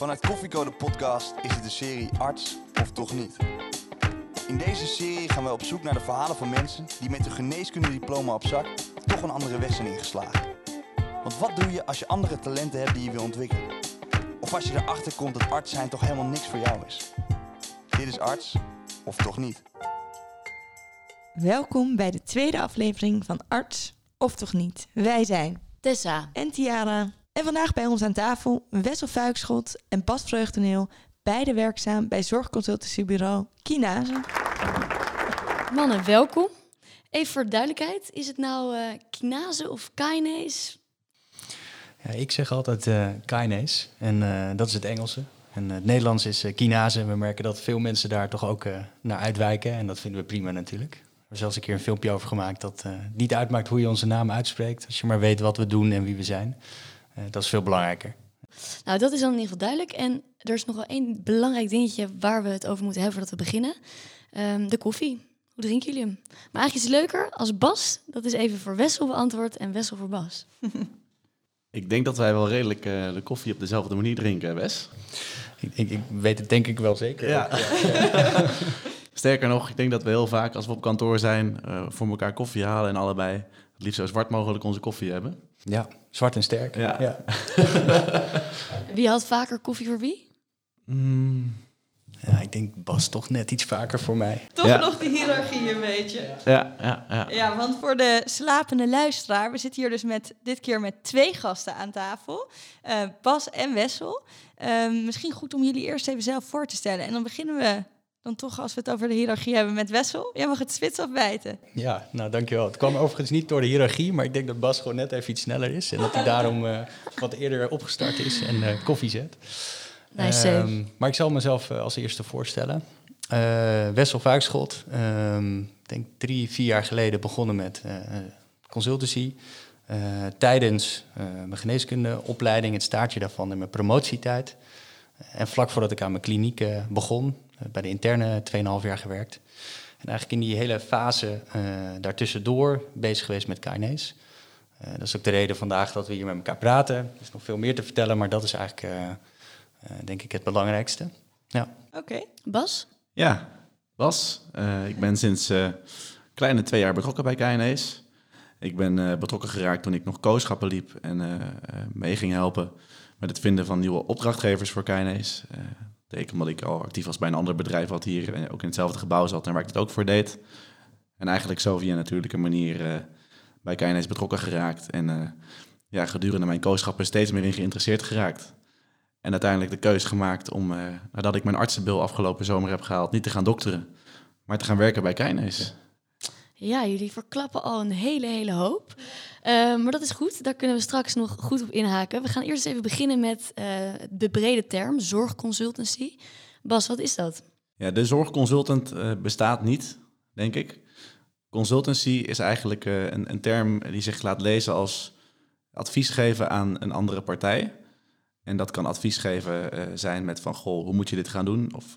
Vanuit Koffiecode Podcast is het de serie Arts of Toch Niet. In deze serie gaan we op zoek naar de verhalen van mensen die met hun geneeskundediploma op zak toch een andere weg zijn ingeslagen. Want wat doe je als je andere talenten hebt die je wil ontwikkelen? Of als je erachter komt dat arts zijn toch helemaal niks voor jou is? Dit is Arts of Toch Niet. Welkom bij de tweede aflevering van Arts of Toch Niet. Wij zijn Tessa. en Tiara. En vandaag bij ons aan tafel Wessel Fuikschot en Bas Vreugdeneel. Beide werkzaam bij zorgconsultancybureau Kinase. Mannen, welkom. Even voor de duidelijkheid, is het nou eh kinase of kinase? Ja, ik zeg altijd eh kinase en eh, dat is het Engelse. En het Nederlands is kinase. We merken dat veel mensen daar toch ook eh, naar uitwijken en dat vinden we prima natuurlijk. Er is zelfs een keer een filmpje over gemaakt dat eh, niet uitmaakt hoe je onze naam uitspreekt. Als je maar weet wat we doen en wie we zijn. Eh, dat is veel belangrijker. Nou, dat is dan in ieder geval duidelijk. En er is nog wel één belangrijk dingetje waar we het over moeten hebben voordat we beginnen. Ehm, de koffie. Hoe drinken jullie hem? Maar eigenlijk is het leuker als Bas, dat is even voor Wessel beantwoord en Wessel voor Bas. Ik denk dat wij wel redelijk eh, de koffie op dezelfde manier drinken, Wes. Ik, ik, ik weet het denk ik wel zeker. Ja. Sterker nog, ik denk dat we heel vaak als we op kantoor zijn eh, voor elkaar koffie halen en allebei het liefst zo zwart mogelijk onze koffie hebben. Ja, zwart en sterk. Ja. Wie had vaker koffie voor wie? Mm, Ja, ik denk Bas toch net iets vaker voor mij. Toch Ja. nog de hiërarchie een beetje. ja, ja, ja. Ja, want voor de slapende luisteraar, we zitten hier dus met dit keer met twee gasten aan tafel. eh, Bas en Wessel. Ehm, misschien goed om jullie eerst even zelf voor te stellen. En dan beginnen we dan toch, als we het over de hiërarchie hebben, met Wessel. Jij mag het spits afbijten. Ja, nou dankjewel. Het kwam overigens niet door de hiërarchie, maar ik denk dat Bas gewoon net even iets sneller is. En dat hij daarom eh, wat eerder opgestart is en eh, koffie zet. Nice. Ehm, maar ik zal mezelf eh, als eerste voorstellen. Wessel Vuikschot. Ehm, ik denk drie, vier jaar geleden begonnen met consultancy. Tijdens mijn geneeskundeopleiding, het staartje daarvan in mijn promotietijd. En vlak voordat ik aan mijn kliniek begon, bij de interne 2,5 jaar gewerkt. En eigenlijk in die hele fase eh daartussendoor bezig geweest met kinase. Eh, dat is ook de reden vandaag dat we hier met elkaar praten. Er is nog veel meer te vertellen, maar dat is eigenlijk, eh, eh, denk ik, het belangrijkste. Ja. Oké. Bas? Ja, Bas, eh, ik ben sinds eh kleine twee jaar betrokken bij KNE's. Ik ben eh, betrokken geraakt toen ik nog kooschappen liep en eh, eh, mee ging helpen met het vinden van nieuwe opdrachtgevers voor KNE's. Ik omdat ik al actief was bij een ander bedrijf wat hier eh, ook in hetzelfde gebouw zat en waar ik het ook voor deed. En eigenlijk zo via een natuurlijke manier eh, bij KNE's betrokken geraakt. En eh, ja, gedurende mijn kooschappen steeds meer in geïnteresseerd geraakt. En uiteindelijk de keus gemaakt om, nadat ik mijn artsenbil afgelopen zomer heb gehaald, niet te gaan dokteren, maar te gaan werken bij. Ja, jullie verklappen al een hele, hele hoop. Eh, maar dat is goed, daar kunnen we straks nog goed op inhaken. We gaan eerst even beginnen met eh, de brede term, zorgconsultancy. Bas, wat is dat? Ja, de zorgconsultant eh, bestaat niet, denk ik. Consultancy is eigenlijk eh, een, een term die zich laat lezen als advies geven aan een andere partij. En dat kan advies geven zijn met van, goh, hoe moet je dit gaan doen? Of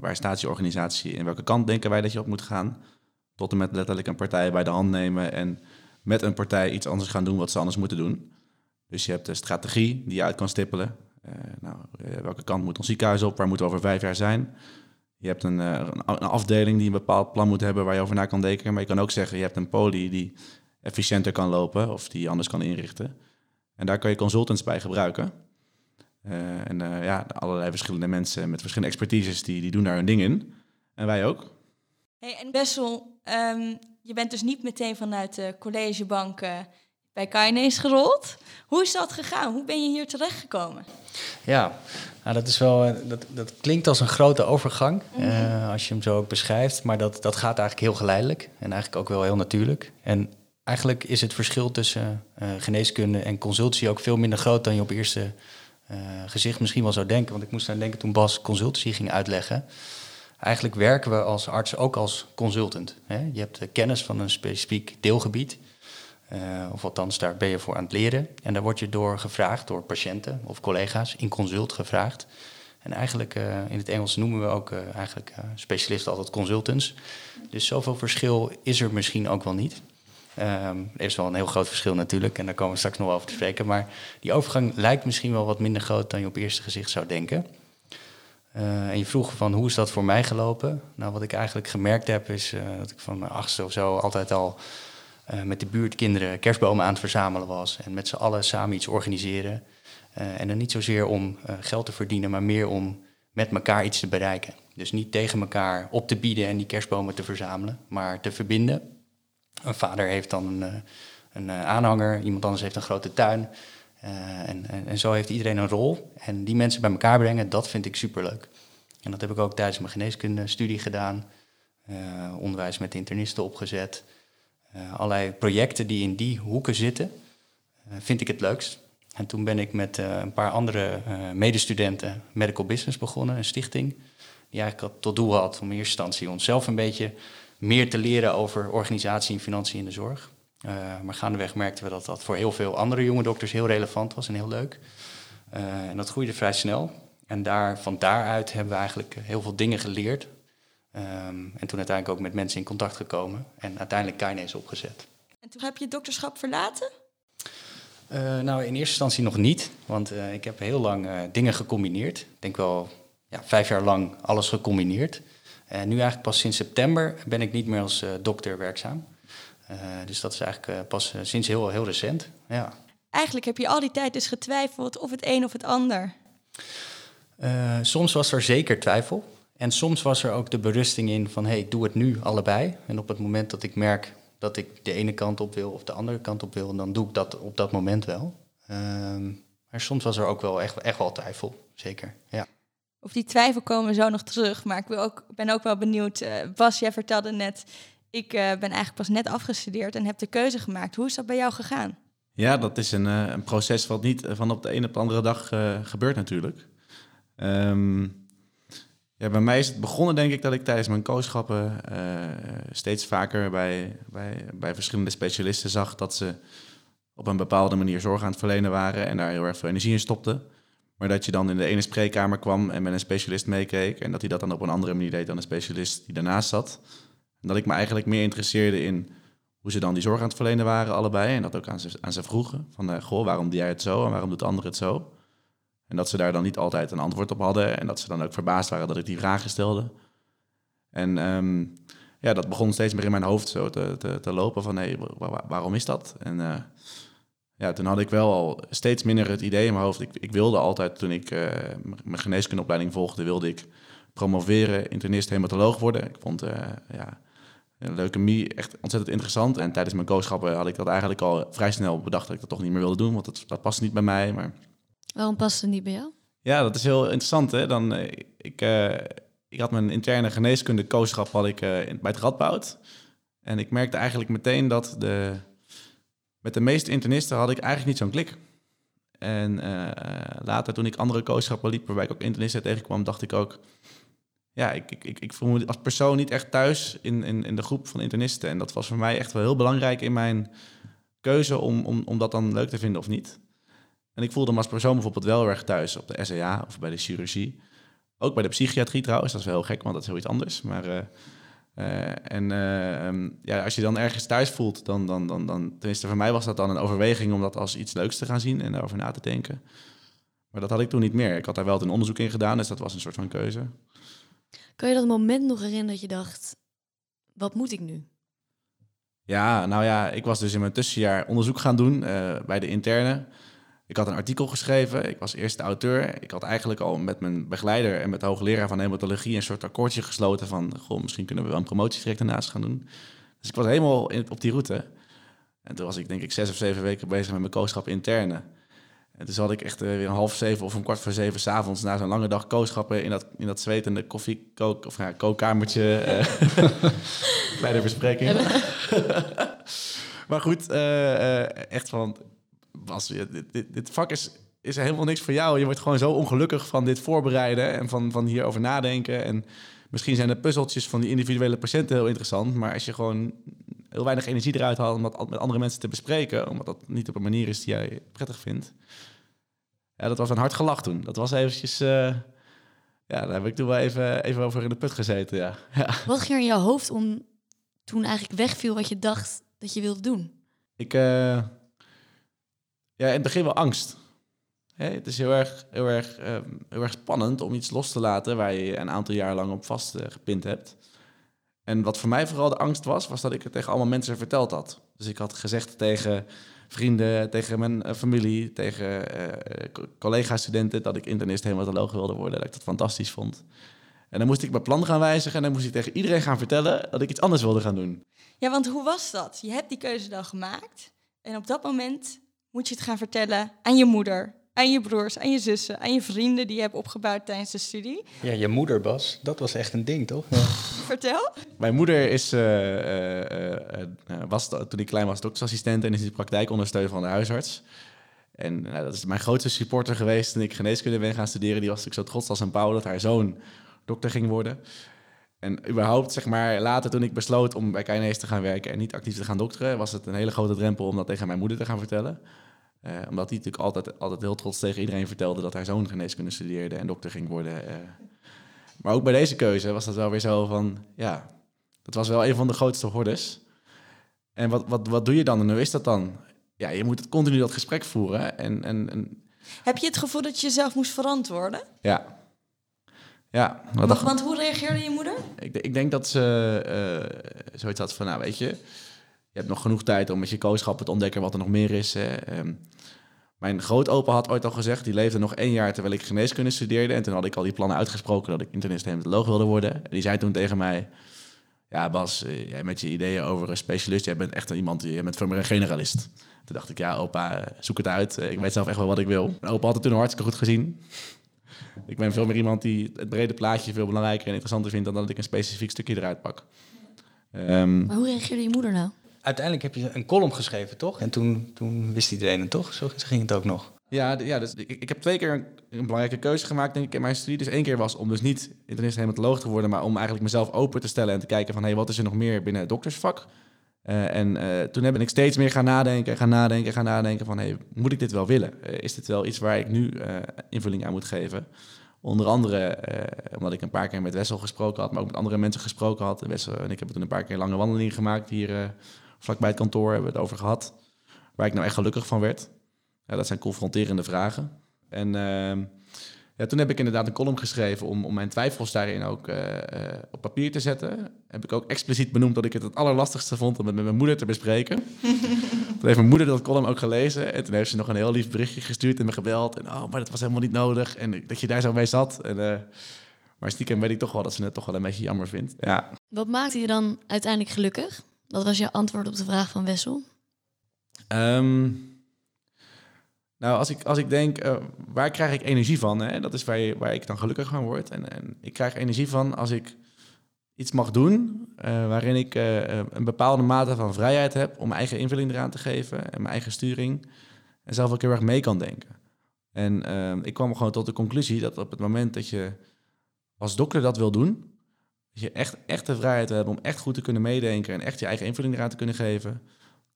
waar staat je organisatie? In welke kant denken wij dat je op moet gaan? Tot met letterlijk een partij bij de hand nemen en met een partij iets anders gaan doen wat ze anders moeten doen. Dus je hebt de strategie die je uit kan stippelen. Eh, nou, eh, welke kant moet ons ziekenhuis op? Waar moeten we over vijf jaar zijn? Je hebt een, eh, een afdeling die een bepaald plan moet hebben waar je over na kan denken. Maar je kan ook zeggen, je hebt een poli die efficiënter kan lopen of die anders kan inrichten. En daar kan je consultants bij gebruiken. En ja, allerlei verschillende mensen met verschillende expertises, die, die doen daar hun ding in. En wij ook. Hey, en Wessel, ehm, je bent dus niet meteen vanuit de collegebank eh, bij Kainees gerold. Hoe is dat gegaan? Hoe ben je hier terechtgekomen? Ja, nou, dat, is wel, eh, dat, dat klinkt als een grote overgang, eh, als je hem zo ook beschrijft. Maar dat, dat gaat eigenlijk heel geleidelijk en eigenlijk ook wel heel natuurlijk. En eigenlijk is het verschil tussen eh, geneeskunde en consultancy ook veel minder groot dan je op eerste gezicht misschien wel zou denken. Want ik moest aan denken toen Bas consultancy ging uitleggen. Eigenlijk werken we als arts ook als consultant. Hè? Je hebt de kennis van een specifiek deelgebied. Eh, of althans, daar ben je voor aan het leren. En daar word je door gevraagd, door patiënten of collega's, in consult gevraagd. En eigenlijk, eh, in het Engels noemen we ook eh, eigenlijk specialisten altijd consultants. Dus zoveel verschil is er misschien ook wel niet. Ehm, er is wel een heel groot verschil natuurlijk, en daar komen we straks nog over te spreken. Maar die overgang lijkt misschien wel wat minder groot dan je op eerste gezicht zou denken. Eh, en je vroeg van hoe is dat voor mij gelopen? Nou, wat ik eigenlijk gemerkt heb is eh, dat ik van mijn achtste of zo altijd al eh, met de buurtkinderen kerstbomen aan het verzamelen was. En met z'n allen samen iets organiseren. en dan niet zozeer om geld te verdienen, maar meer om met elkaar iets te bereiken. Dus niet tegen elkaar op te bieden en die kerstbomen te verzamelen, maar te verbinden. Een vader heeft dan een, een aanhanger, iemand anders heeft een grote tuin. Eh, en, en, en, zo heeft iedereen een rol. En die mensen bij elkaar brengen, dat vind ik superleuk. En dat heb ik ook tijdens mijn geneeskundestudie gedaan. Uh, onderwijs met internisten opgezet. Uh, allerlei projecten die in die hoeken zitten, vind ik het leukst. En toen ben ik met een paar andere medestudenten Medical Business begonnen, een stichting. Die eigenlijk tot doel had om in eerste instantie onszelf een beetje meer te leren over organisatie en financiën in de zorg. Uh, maar gaandeweg merkten we dat dat voor heel veel andere jonge dokters heel relevant was en heel leuk. Uh, en dat groeide vrij snel. En daar, van daaruit hebben we eigenlijk heel veel dingen geleerd. Um, en toen uiteindelijk ook met mensen in contact gekomen en uiteindelijk Kainees opgezet. En toen heb je het dokterschap verlaten? Uh, nou, in eerste instantie nog niet, want ik heb heel lang dingen gecombineerd. Ik denk wel ja, vijf jaar lang alles gecombineerd. En nu eigenlijk pas sinds september ben ik niet meer als dokter werkzaam. Eh, dus dat is eigenlijk eh, pas eh, sinds heel, heel recent. Ja. Eigenlijk heb je al die tijd dus getwijfeld of het een of het ander. soms was er zeker twijfel. En soms was er ook de berusting in van, hé, hey, ik doe het nu allebei. En op het moment dat ik merk dat ik de ene kant op wil of de andere kant op wil, dan doe ik dat op dat moment wel. Ehm, maar soms was er ook wel echt, echt wel twijfel, zeker. Ja. Of die twijfel komen zo nog terug. Maar ik wil ook, ben ook wel benieuwd. Bas, jij vertelde net, ik uh, ben eigenlijk pas net afgestudeerd en heb de keuze gemaakt. Hoe is dat bij jou gegaan? Ja, dat is een, uh, een proces wat niet van op de ene op de andere dag gebeurt natuurlijk. Um, ja, bij mij is het begonnen denk ik dat ik tijdens mijn kooschappen steeds vaker bij, bij, bij verschillende specialisten zag dat ze op een bepaalde manier zorg aan het verlenen waren en daar heel erg veel energie in stopten. Maar dat je dan in de ene spreekkamer kwam en met een specialist meekeek en dat hij dat dan op een andere manier deed dan een specialist die daarnaast zat. Dat ik me eigenlijk meer interesseerde in hoe ze dan die zorg aan het verlenen waren, allebei. En dat ook aan ze, aan ze vroegen. Van, uh, goh, waarom doe jij het zo en waarom doet de ander het zo? En dat ze daar dan niet altijd een antwoord op hadden. En dat ze dan ook verbaasd waren dat ik die vragen stelde. En um, ja, dat begon steeds meer in mijn hoofd zo te, te, te lopen van, hé, waarom is dat? En uh, ja, toen had ik wel al steeds minder het idee in mijn hoofd. Ik, ik wilde altijd, toen ik uh, mijn geneeskundeopleiding volgde, wilde ik promoveren, internist, hematoloog worden. Ik vond, ja leukemie echt ontzettend interessant. En tijdens mijn kooschappen had ik dat eigenlijk al vrij snel bedacht dat ik dat toch niet meer wilde doen, want dat, dat past niet bij mij. Maar... Waarom past het niet bij jou? Ja, dat is heel interessant. Hè? Dan, eh, ik, uh, ik had mijn interne geneeskunde kooschap had ik, uh, bij het Radboud. En ik merkte eigenlijk meteen dat de, met de meeste internisten had ik eigenlijk niet zo'n klik. En later toen ik andere kooschappen liep, waarbij ik ook internisten tegenkwam, dacht ik ook ja, ik, ik, ik, voel me als persoon niet echt thuis in, in, in de groep van internisten. En dat was voor mij echt wel heel belangrijk in mijn keuze om, om, om dat dan leuk te vinden of niet. En ik voelde me als persoon bijvoorbeeld wel erg thuis op de SEA of bij de chirurgie. Ook bij de psychiatrie trouwens, dat is wel heel gek, want dat is heel iets anders. Maar, uh, uh, en uh, um, ja, als je dan ergens thuis voelt, dan, dan, dan, dan, tenminste voor mij was dat dan een overweging om dat als iets leuks te gaan zien en daarover na te denken. Maar dat had ik toen niet meer. Ik had daar wel een onderzoek in gedaan, dus dat was een soort van keuze. Kan je dat moment nog herinneren dat je dacht, wat moet ik nu? Ja, nou ja, ik was dus in mijn tussenjaar onderzoek gaan doen uh, bij de interne. Ik had een artikel geschreven, ik was eerste auteur. Ik had eigenlijk al met mijn begeleider en met de hoogleraar van hematologie een soort akkoordje gesloten van, goh, misschien kunnen we wel een promotietraject ernaast gaan doen. Dus ik was helemaal op die route. En toen was ik denk ik zes of zeven weken bezig met mijn kooschap interne. En toen zat ik echt uh, weer een half zeven of een kwart voor zeven s'avonds na zo'n lange dag kooschappen in dat, in dat zwetende koffiekook of ja, kookkamertje. Bij de bespreking. maar goed, uh, echt van, was, dit, dit, dit, vak is, is helemaal niks voor jou. Je wordt gewoon zo ongelukkig van dit voorbereiden en van, van hierover nadenken. En misschien zijn de puzzeltjes van die individuele patiënten heel interessant, maar als je gewoon heel weinig energie eruit haalt om dat met andere mensen te bespreken, omdat dat niet op een manier is die jij prettig vindt, ja, dat was een hard gelach toen. Dat was eventjes... Uh, ja, daar heb ik toen wel even, even over in de put gezeten, ja. ja. Wat ging er in jouw hoofd om toen eigenlijk wegviel wat je dacht dat je wilde doen? Ik, eh, ja, in het begin wel angst. Hè, het is heel erg, heel, erg, ehm, heel erg spannend om iets los te laten waar je een aantal jaar lang op vast eh, gepind hebt. En wat voor mij vooral de angst was, was dat ik het tegen allemaal mensen verteld had. Dus ik had gezegd tegen vrienden, tegen mijn eh, familie, tegen co- collega-studenten dat ik internist hematoloog wilde worden, dat ik dat fantastisch vond. En dan moest ik mijn plan gaan wijzigen en dan moest ik tegen iedereen gaan vertellen dat ik iets anders wilde gaan doen. Ja, want hoe was dat? Je hebt die keuze dan gemaakt. En op dat moment moet je het gaan vertellen aan je moeder, aan je broers, aan je zussen, aan je vrienden die je hebt opgebouwd tijdens de studie. Ja, je moeder, Bas, dat was echt een ding, toch? Ja. Vertel. Mijn moeder is, eh, eh, eh, was toen ik klein was doktersassistent en is in de praktijk ondersteuner van de huisarts. En nou, dat is mijn grootste supporter geweest toen ik geneeskunde ben gaan studeren. Die was natuurlijk zo trots als een pauw dat haar zoon dokter ging worden. En überhaupt, zeg maar, later toen ik besloot om bij Keinees te gaan werken en niet actief te gaan dokteren, was het een hele grote drempel om dat tegen mijn moeder te gaan vertellen. Eh, omdat die natuurlijk altijd, altijd heel trots tegen iedereen vertelde dat haar zoon geneeskunde studeerde en dokter ging worden. eh. Maar ook bij deze keuze was dat wel weer zo van, ja, dat was wel een van de grootste hordes. En wat, wat, wat doe je dan en hoe is dat dan? Ja, je moet het continu dat gesprek voeren. En, en, en Heb je het gevoel dat je jezelf moest verantwoorden? ja. Ja, wat Want, want hoe reageerde je moeder? ik, ik denk dat ze eh, zoiets had van, nou weet je, je hebt nog genoeg tijd om met je kooschappen te ontdekken wat er nog meer is. Ehm, mijn grootopa had ooit al gezegd, die leefde nog één jaar terwijl ik geneeskunde studeerde. En toen had ik al die plannen uitgesproken dat ik internist hematoloog wilde worden. En die zei toen tegen mij, ja Bas, eh, jij met je ideeën over een specialist, jij bent echt iemand, je bent voor mij een generalist. Toen dacht ik, ja opa, zoek het uit. Eh, Ik weet zelf echt wel wat ik wil. Mijn opa had het toen hartstikke goed gezien. Ik ben veel meer iemand die het brede plaatje veel belangrijker en interessanter vindt dan dat ik een specifiek stukje eruit pak. Ehm, Maar hoe reageerde je moeder nou? Uiteindelijk heb je een column geschreven, toch? En toen, toen wist iedereen het, toch? Zo ging het ook nog. ja, ja dus ik, ik heb twee keer een, een belangrijke keuze gemaakt denk ik in mijn studie. Dus één keer was om dus niet internist hematoloog te worden, maar om eigenlijk mezelf open te stellen en te kijken van hey, wat is er nog meer binnen het doktersvak. Eh, en eh, toen ben ik steeds meer gaan nadenken, gaan nadenken, gaan nadenken van hey, moet ik dit wel willen? Eh, is dit wel iets waar ik nu invulling aan moet geven? Onder andere omdat ik een paar keer met Wessel gesproken had, maar ook met andere mensen gesproken had. Wessel en ik hebben toen een paar keer lange wandelingen gemaakt hier vlakbij het kantoor, hebben we het over gehad. Waar ik nou echt gelukkig van werd. Ja, dat zijn confronterende vragen. En ehm, ja, toen heb ik inderdaad een column geschreven om, om mijn twijfels daarin ook eh, eh, op papier te zetten. Heb ik ook expliciet benoemd dat ik het het allerlastigste vond om het met mijn moeder te bespreken. toen heeft mijn moeder dat column ook gelezen. En toen heeft ze nog een heel lief berichtje gestuurd en me gebeld. En oh, maar dat was helemaal niet nodig. En dat je daar zo mee zat. En, eh, maar stiekem weet ik toch wel dat ze het toch wel een beetje jammer vindt. Ja, Wat maakte je dan uiteindelijk gelukkig? Wat was jouw antwoord op de vraag van Wessel? Ehm, nou, als ik, als ik denk, eh, waar krijg ik energie van? Hè? Dat is waar, waar ik dan gelukkig van word. En, en ik krijg energie van als ik iets mag doen eh, waarin ik eh, een bepaalde mate van vrijheid heb om mijn eigen invulling eraan te geven en mijn eigen sturing. En zelf ook heel erg mee kan denken. En ehm, ik kwam gewoon tot de conclusie dat op het moment dat je als dokter dat wil doen, dat je echt, echt de vrijheid hebt om echt goed te kunnen meedenken en echt je eigen invulling eraan te kunnen geven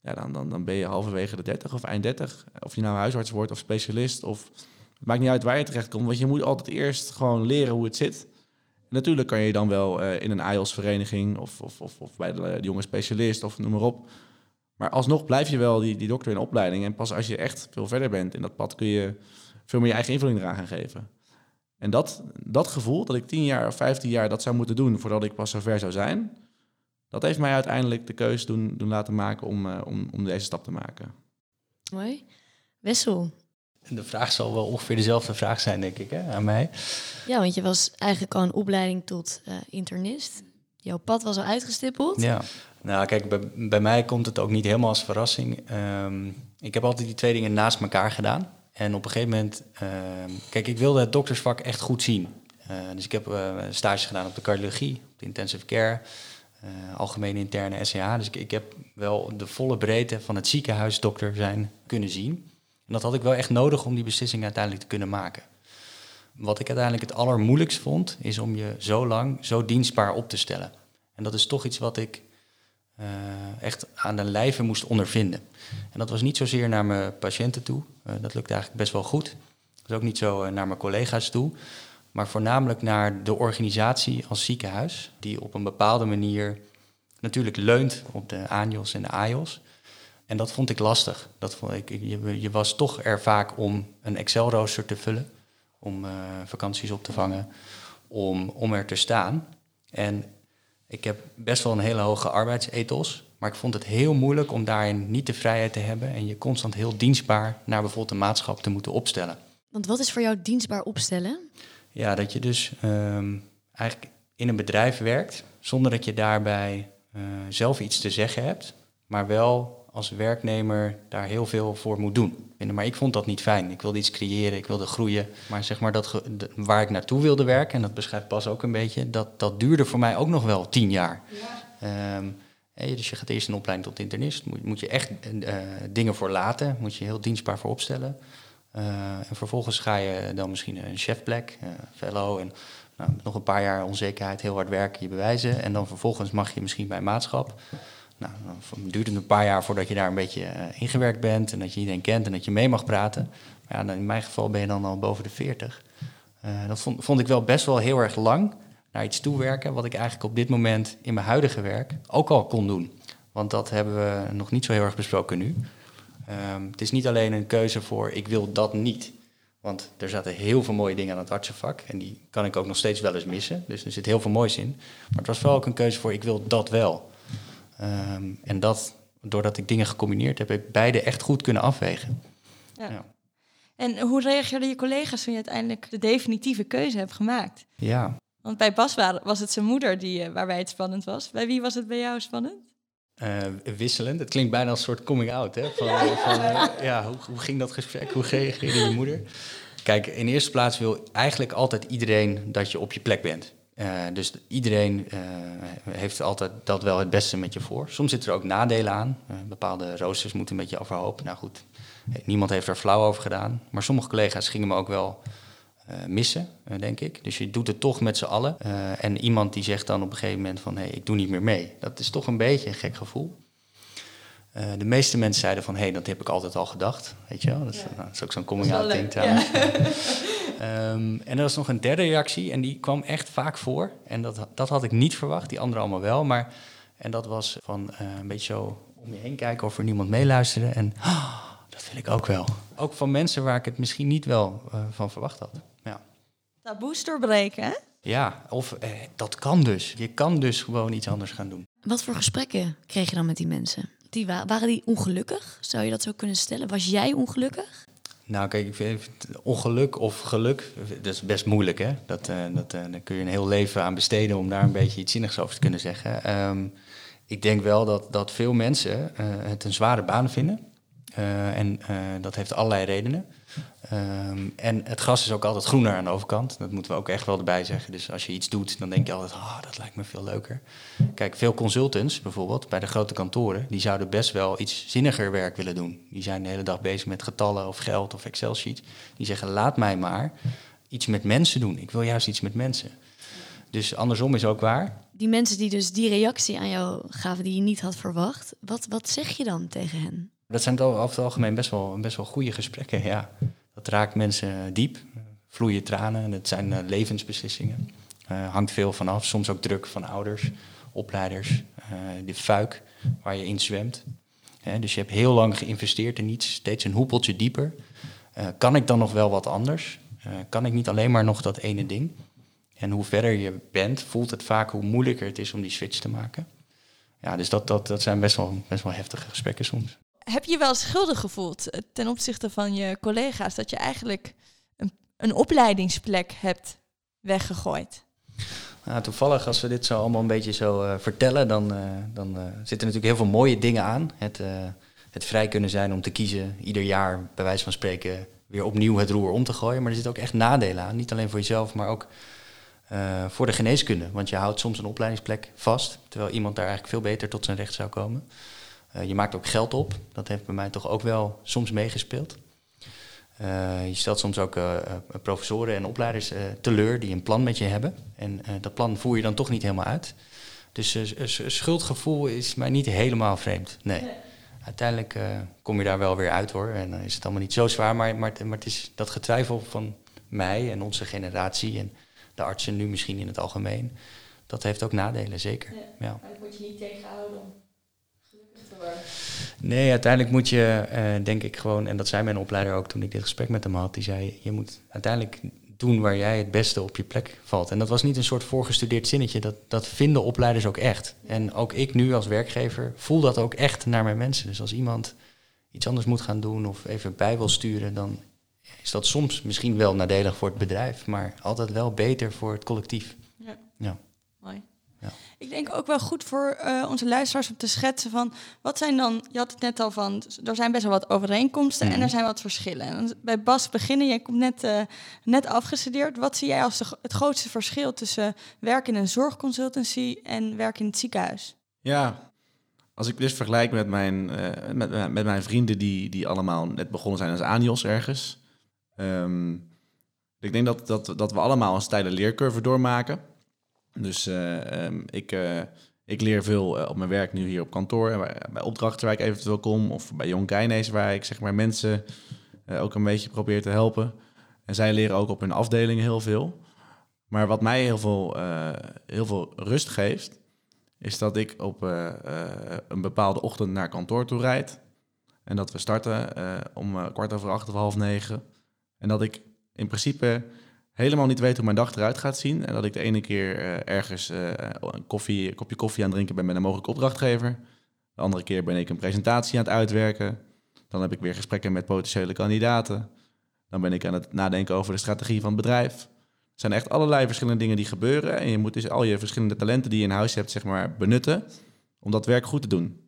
ja, dan, dan, dan ben je halverwege de 30 of eind 30. Of je nou huisarts wordt of specialist. Of, het maakt niet uit waar je terecht komt. Want je moet altijd eerst gewoon leren hoe het zit. Natuurlijk kan je dan wel eh, in een AIOS-vereniging of, of, of, of bij de, de jonge specialist of noem maar op. Maar alsnog blijf je wel die, die dokter in opleiding. En pas als je echt veel verder bent in dat pad kun je veel meer je eigen invulling eraan gaan geven. En dat, dat gevoel, dat ik 10 jaar of 15 jaar dat zou moeten doen voordat ik pas zover zou zijn, dat heeft mij uiteindelijk de keuze doen, doen laten maken om, eh, om, om deze stap te maken. Mooi. Wessel. De vraag zal wel ongeveer dezelfde vraag zijn, denk ik, hè, aan mij. Ja, want je was eigenlijk al een opleiding tot eh, internist. Jouw pad was al uitgestippeld. Ja. Nou, kijk, bij, bij mij komt het ook niet helemaal als verrassing. Ehm, ik heb altijd die twee dingen naast elkaar gedaan. En op een gegeven moment, ehm, kijk, ik wilde het doktersvak echt goed zien. Eh, dus ik heb uh, stages gedaan op de cardiologie, op de intensive care, uh, algemene interne SCH. Dus ik, ik heb wel de volle breedte van het ziekenhuisdokter zijn kunnen zien. En dat had ik wel echt nodig om die beslissing uiteindelijk te kunnen maken. Wat ik uiteindelijk het allermoeilijkst vond, is om je zo lang, zo dienstbaar op te stellen. En dat is toch iets wat ik uh, echt aan de lijve moest ondervinden. En dat was niet zozeer naar mijn patiënten toe. Uh, dat lukte eigenlijk best wel goed. Dat was ook niet zo uh, naar mijn collega's toe. Maar voornamelijk naar de organisatie als ziekenhuis, die op een bepaalde manier natuurlijk leunt op de ANJOS en de AJOS. En dat vond ik lastig. Dat vond ik, je, je was toch er vaak om een Excel-rooster te vullen, om vakanties op te vangen, om, om er te staan. En ik heb best wel een hele hoge arbeidsethos, maar ik vond het heel moeilijk om daarin niet de vrijheid te hebben en je constant heel dienstbaar naar bijvoorbeeld een maatschap te moeten opstellen. Want wat is voor jou dienstbaar opstellen? Ja, dat je dus um, eigenlijk in een bedrijf werkt zonder dat je daarbij uh, zelf iets te zeggen hebt, maar wel als werknemer daar heel veel voor moet doen. Maar ik vond dat niet fijn. Ik wilde iets creëren, ik wilde groeien. Maar zeg maar dat waar ik naartoe wilde werken, en dat beschrijft pas ook een beetje, dat, dat duurde voor mij ook nog wel tien jaar. Ja. Um, dus je gaat eerst een opleiding tot internist, moet, moet je echt uh, dingen voor laten, moet je heel dienstbaar voor opstellen. Uh, en vervolgens ga je dan misschien een chefplek, uh, fellow en nou, nog een paar jaar onzekerheid, heel hard werken, je bewijzen. En dan vervolgens mag je misschien bij een maatschap. Nou, dan duurt het een paar jaar voordat je daar een beetje uh, ingewerkt bent en dat je iedereen kent en dat je mee mag praten. Maar ja, in mijn geval ben je dan al boven de 40. Uh, dat vond, vond, ik wel best wel heel erg lang naar iets toewerken, wat ik eigenlijk op dit moment in mijn huidige werk ook al kon doen. Want dat hebben we nog niet zo heel erg besproken nu. Um, het is niet alleen een keuze voor ik wil dat niet. Want er zaten heel veel mooie dingen aan het artsenvak. En die kan ik ook nog steeds wel eens missen. Dus er zit heel veel moois in. Maar het was wel ook een keuze voor ik wil dat wel. Um, en dat, doordat ik dingen gecombineerd heb, heb ik beide echt goed kunnen afwegen. Ja. ja. En hoe reageerden je collega's toen je uiteindelijk de definitieve keuze hebt gemaakt? Ja. Want bij Bas was het zijn moeder die, uh, waarbij het spannend was. Bij wie was het bij jou spannend? Uh, wisselend. Het klinkt bijna als een soort coming out. Hè? Van, ja, van, uh, ja hoe, hoe, ging dat gesprek? Hoe reageerde je moeder? Kijk, in eerste plaats wil eigenlijk altijd iedereen dat je op je plek bent. Uh, dus iedereen uh, heeft altijd dat wel het beste met je voor. Soms zitten er ook nadelen aan. Uh, bepaalde roosters moeten met je overhoop. Nou goed, niemand heeft er flauw over gedaan. Maar sommige collega's gingen me ook wel missen, denk ik. Dus je doet het toch met z'n allen. en iemand die zegt dan op een gegeven moment van... hé, hey, ik doe niet meer mee. Dat is toch een beetje een gek gevoel. de meeste mensen zeiden van... hé, hey, dat heb ik altijd al gedacht. Weet je wel? Dat is, ja. nou, dat is ook zo'n coming-out ding trouwens. Ja. Um, en er was nog een derde reactie en die kwam echt vaak voor. En dat, dat had ik niet verwacht, die andere allemaal wel. Maar, en dat was van uh, een beetje zo om je heen kijken of er niemand meeluisterde. En oh, dat wil ik ook wel. Ook van mensen waar ik het misschien niet wel uh, van verwacht had. Ja. Taboes doorbreken, hè? Ja, of eh, dat kan dus. Je kan dus gewoon iets anders gaan doen. Wat voor gesprekken kreeg je dan met die mensen? Die wa waren die ongelukkig? Zou je dat zo kunnen stellen? Was jij ongelukkig? Nou, kijk, ongeluk of geluk, dat is best moeilijk, hè? Dat, uh, dat, uh, daar kun je een heel leven aan besteden om daar een beetje iets zinnigs over te kunnen zeggen. Um, ik denk wel dat, dat veel mensen uh, het een zware baan vinden. en dat heeft allerlei redenen. Um, en het gras is ook altijd groener aan de overkant. Dat moeten we ook echt wel erbij zeggen. Dus als je iets doet, dan denk je altijd, oh, dat lijkt me veel leuker. Kijk, veel consultants bijvoorbeeld bij de grote kantoren, die zouden best wel iets zinniger werk willen doen. Die zijn de hele dag bezig met getallen of geld of Excel-sheets. Die zeggen, laat mij maar iets met mensen doen. Ik wil juist iets met mensen. Dus andersom is ook waar. Die mensen die dus die reactie aan jou gaven die je niet had verwacht, wat, wat zeg je dan tegen hen? Dat zijn over het algemeen best wel, best wel goede gesprekken, ja. Dat raakt mensen diep, vloeien tranen. Dat zijn uh, levensbeslissingen. Uh, hangt veel vanaf, soms ook druk van ouders, opleiders. Uh, de fuik waar je in zwemt. dus je hebt heel lang geïnvesteerd in iets, steeds een hoepeltje dieper. kan ik dan nog wel wat anders? kan ik niet alleen maar nog dat ene ding? En hoe verder je bent, voelt het vaak hoe moeilijker het is om die switch te maken. Ja, dus dat, dat, dat zijn best wel, best wel heftige gesprekken soms. Heb je wel schuldig gevoeld eh, ten opzichte van je collega's dat je eigenlijk een, een opleidingsplek hebt weggegooid? Nou, toevallig, als we dit zo allemaal een beetje zo uh, vertellen, dan, uh, dan zitten natuurlijk heel veel mooie dingen aan. Het, het vrij kunnen zijn om te kiezen, ieder jaar bij wijze van spreken weer opnieuw het roer om te gooien. Maar er zitten ook echt nadelen aan. Niet alleen voor jezelf, maar ook voor de geneeskunde. Want je houdt soms een opleidingsplek vast, terwijl iemand daar eigenlijk veel beter tot zijn recht zou komen. Uh, je maakt ook geld op. Dat heeft bij mij toch ook wel soms meegespeeld. Uh, je stelt soms ook uh, professoren en opleiders teleur die een plan met je hebben. En dat plan voer je dan toch niet helemaal uit. Dus schuldgevoel is mij niet helemaal vreemd. Nee. Uiteindelijk kom je daar wel weer uit hoor. En dan is het allemaal niet zo zwaar. Maar, maar, maar het is dat getwijfel van mij en onze generatie en de artsen nu misschien in het algemeen. dat heeft ook nadelen, zeker. Ja. Maar dat moet je niet tegenhouden om gelukkig te worden. Nee, uiteindelijk moet je, eh, denk ik gewoon, en dat zei mijn opleider ook toen ik dit gesprek met hem had, die zei, je moet uiteindelijk doen waar jij het beste op je plek valt. En dat was niet een soort voorgestudeerd zinnetje, dat, dat vinden opleiders ook echt. En ook ik nu als werkgever voel dat ook echt naar mijn mensen. Dus als iemand iets anders moet gaan doen of even bij wil sturen, dan is dat soms misschien wel nadelig voor het bedrijf, maar altijd wel beter voor het collectief. Ja. Ja. Mooi. Ja. Ik denk ook wel goed voor eh, onze luisteraars om te schetsen van wat zijn dan, je had het net al van, er zijn best wel wat overeenkomsten en Mhm. er zijn wat verschillen. En bij Bas beginnen, jij komt net, eh, net afgestudeerd. Wat zie jij als de, het grootste verschil tussen werk in een zorgconsultancy en werk in het ziekenhuis? Ja, als ik dus vergelijk met mijn, eh, met, met mijn vrienden die, die allemaal net begonnen zijn als ANIOS ergens. ehm, ik denk dat, dat, dat we allemaal een steile leercurve doormaken. Dus eh, ehm, ik, eh, ik leer veel eh, op mijn werk nu hier op kantoor. Bij, opdrachten waar ik eventueel kom. Of bij Jong Keinees waar ik zeg maar mensen ook een beetje probeer te helpen. En zij leren ook op hun afdelingen heel veel. Maar wat mij heel veel, heel veel rust geeft, is dat ik op een bepaalde ochtend naar kantoor toe rijd. En dat we starten om kwart over acht of half negen. En dat ik in principe helemaal niet weet hoe mijn dag eruit gaat zien. En dat ik de ene keer eh, ergens eh, een, koffie, kopje koffie aan drinken ben met een mogelijke opdrachtgever. De andere keer ben ik een presentatie aan het uitwerken. Dan heb ik weer gesprekken met potentiële kandidaten. Dan ben ik aan het nadenken over de strategie van het bedrijf. Er zijn echt allerlei verschillende dingen die gebeuren. En je moet dus al je verschillende talenten die je in huis hebt, zeg maar, benutten om dat werk goed te doen.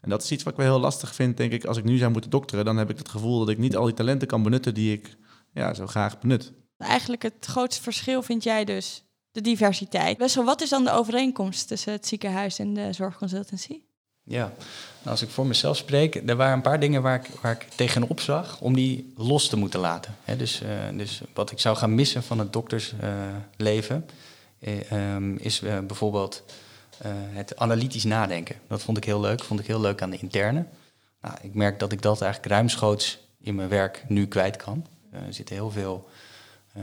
En dat is iets wat ik wel heel lastig vind, denk ik. Als ik nu zou moeten dokteren, dan heb ik het gevoel dat ik niet al die talenten kan benutten die ik ja, zo graag benut. Eigenlijk het grootste verschil vind jij dus de diversiteit. Wessel, wat is dan de overeenkomst tussen het ziekenhuis en de zorgconsultancy? Ja, nou, als ik voor mezelf spreek, er waren een paar dingen waar ik, waar ik tegenop zag om die los te moeten laten. Dus, eh, dus wat ik zou gaan missen van het doktersleven eh, ehm, is eh, bijvoorbeeld het analytisch nadenken. Dat vond ik heel leuk, vond ik heel leuk aan de interne. Nou, ik merk dat ik dat eigenlijk ruimschoots in mijn werk nu kwijt kan. Er zitten heel veel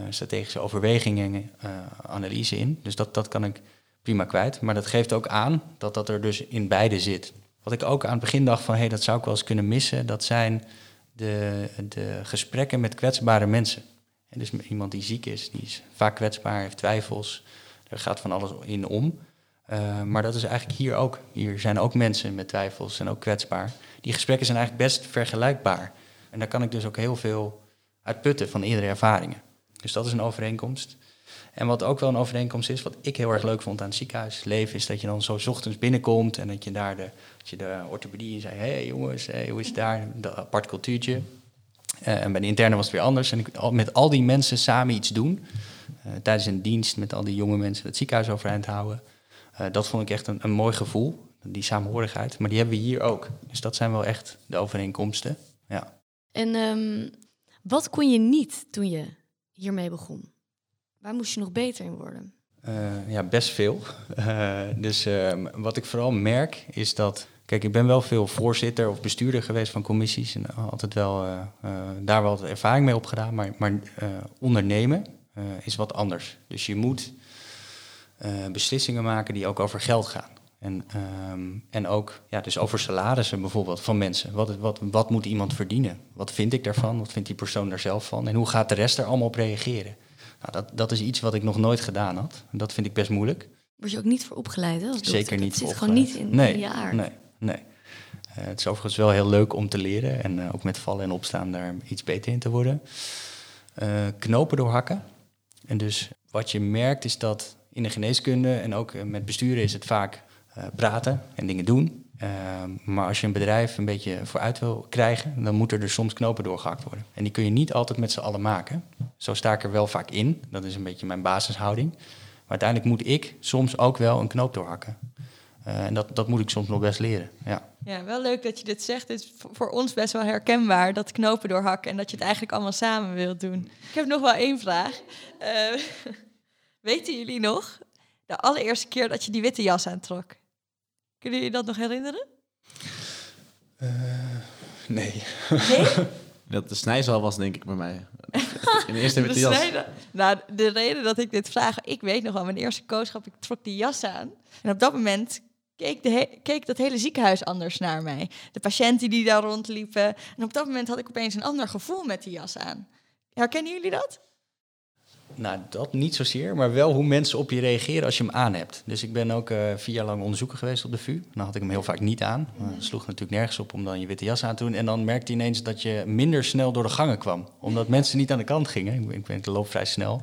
strategische overwegingen, eh, analyse in. Dus dat, dat kan ik prima kwijt. Maar dat geeft ook aan dat dat er dus in beide zit. Wat ik ook aan het begin dacht van, hé, hey, dat zou ik wel eens kunnen missen, dat zijn de, de gesprekken met kwetsbare mensen. En dus iemand die ziek is, die is vaak kwetsbaar, heeft twijfels, er gaat van alles in om. Uh, maar dat is eigenlijk hier ook. Hier zijn ook mensen met twijfels en ook kwetsbaar. Die gesprekken zijn eigenlijk best vergelijkbaar. En daar kan ik dus ook heel veel uit putten van eerdere ervaringen. Dus dat is een overeenkomst. En wat ook wel een overeenkomst is, wat ik heel erg leuk vond aan het ziekenhuisleven, is dat je dan zo ochtends binnenkomt en dat je daar de, dat je de orthopedie zei, hé hey jongens, hey, hoe is het daar? Dat apart cultuurtje. Uh, en bij de interne was het weer anders. En met al die mensen samen iets doen, uh, tijdens een dienst met al die jonge mensen het ziekenhuis overeind houden. Uh, dat vond ik echt een, een mooi gevoel, die samenhorigheid. Maar die hebben we hier ook. Dus dat zijn wel echt de overeenkomsten. Ja. En um, wat kon je niet toen je hiermee begon? Waar moest je nog beter in worden? Uh, ja, best veel. Uh, dus uh, wat ik vooral merk is dat. Kijk, ik ben wel veel voorzitter of bestuurder geweest van commissies. En altijd wel daar wel wat ervaring mee opgedaan. Maar, maar ondernemen is wat anders. Dus je moet beslissingen maken die ook over geld gaan. En, um, en ook ja, dus over salarissen bijvoorbeeld van mensen. Wat, wat, wat moet iemand verdienen? Wat vind ik daarvan? Wat vindt die persoon daar zelf van? En hoe gaat de rest er allemaal op reageren? Nou, dat, dat is iets wat ik nog nooit gedaan had. En dat vind ik best moeilijk. Word je ook niet voor opgeleid, hè? Als dokter? Zeker niet Het zit gewoon niet in, nee, in je aard. Nee, nee. Uh, het is overigens wel heel leuk om te leren. En uh, ook met vallen en opstaan daar iets beter in te worden. Uh, knopen doorhakken. En dus wat je merkt is dat in de geneeskunde en ook met besturen is het vaak praten en dingen doen. Uh, maar als je een bedrijf een beetje vooruit wil krijgen, dan moeten er soms knopen doorgehakt worden. En die kun je niet altijd met z'n allen maken. Zo sta ik er wel vaak in. Dat is een beetje mijn basishouding. Maar uiteindelijk moet ik soms ook wel een knoop doorhakken. Uh, en dat, dat moet ik soms nog best leren. Ja. ja, wel leuk dat je dit zegt. Het is voor ons best wel herkenbaar, dat knopen doorhakken. En dat je het eigenlijk allemaal samen wilt doen. Ik heb nog wel één vraag. Weten jullie nog de allereerste keer dat je die witte jas aantrok? Kunnen jullie dat nog herinneren? Uh, nee. Nee? Dat de snijzaal was, denk ik, bij mij. In de eerste De jas. Nou, de reden dat ik dit vraag, ik weet nog wel, mijn eerste kooschap, ik trok die jas aan. En op dat moment keek, de keek dat hele ziekenhuis anders naar mij. De patiënten die daar rondliepen. En op dat moment had ik opeens een ander gevoel met die jas aan. Herkennen jullie dat? Nou, dat niet zozeer, maar wel hoe mensen op je reageren als je hem aan hebt. Dus ik ben ook eh, vier jaar lang onderzoeker geweest op de VU. Dan had ik hem heel vaak niet aan. Het sloeg natuurlijk nergens op om dan je witte jas aan te doen. En dan merkte je ineens dat je minder snel door de gangen kwam. Omdat mensen niet aan de kant gingen. Ik, ben- ik, ben- ik loop vrij snel.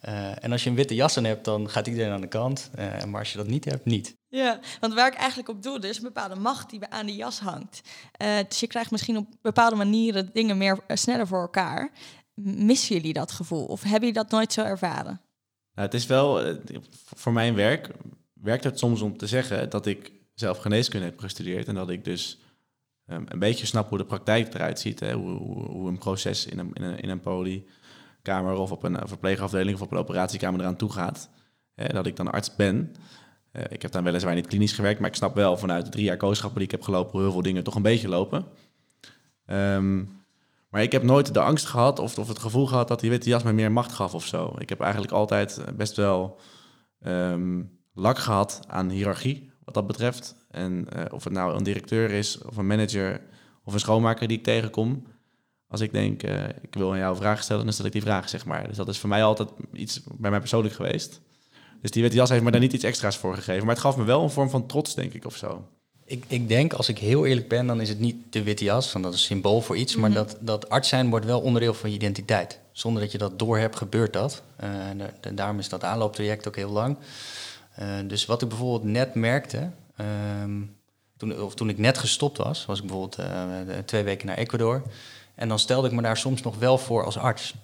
Eh, en als je een witte jas aan hebt, dan gaat iedereen aan de kant. Eh, maar als je dat niet hebt, niet. Ja, want waar ik eigenlijk op doe, is een bepaalde macht die aan die jas hangt. Eh, dus je krijgt misschien op bepaalde manieren dingen meer sneller voor elkaar. Missen jullie dat gevoel? Of hebben jullie dat nooit zo ervaren? Nou, het is wel, eh, voor mijn werk werkt het soms om te zeggen dat ik zelf geneeskunde heb gestudeerd en dat ik dus ehm, een beetje snap hoe de praktijk eruit ziet. Hè? Hoe, hoe, hoe een proces in een, in een, in een polykamer of op een eh, verpleegafdeling of op een operatiekamer eraan toe gaat. Hè, dat ik dan arts ben. Eh, ik heb dan weliswaar niet klinisch gewerkt, maar ik snap wel vanuit de drie jaar kooschappen die ik heb gelopen hoe heel veel dingen toch een beetje lopen. Ehm, maar ik heb nooit de angst gehad of, of het gevoel gehad dat die witte jas me meer macht gaf of zo. Ik heb eigenlijk altijd eh, best wel ehm, lak gehad aan hiërarchie wat dat betreft. En eh, of het nou een directeur is of een manager of een schoonmaker die ik tegenkom. Als ik denk, eh, ik wil aan jou vragen stellen, dan stel ik die vraag, zeg maar. Dus dat is voor mij altijd iets bij mij persoonlijk geweest. Dus die witte jas heeft me daar niet iets extra's voor gegeven. Maar het gaf me wel een vorm van trots, denk ik, of zo. Ik, ik denk, als ik heel eerlijk ben, dan is het niet de witte jas, want dat is een symbool voor iets. Maar dat, dat arts zijn wordt wel onderdeel van je identiteit. Zonder dat je dat doorhebt, gebeurt dat. Eh, en da- da- daarom is dat aanlooptraject ook heel lang. Eh, dus wat ik bijvoorbeeld net merkte, ehm, toen, of toen ik net gestopt was, was ik bijvoorbeeld eh, twee weken naar Ecuador. En dan stelde ik me daar soms nog wel voor als arts.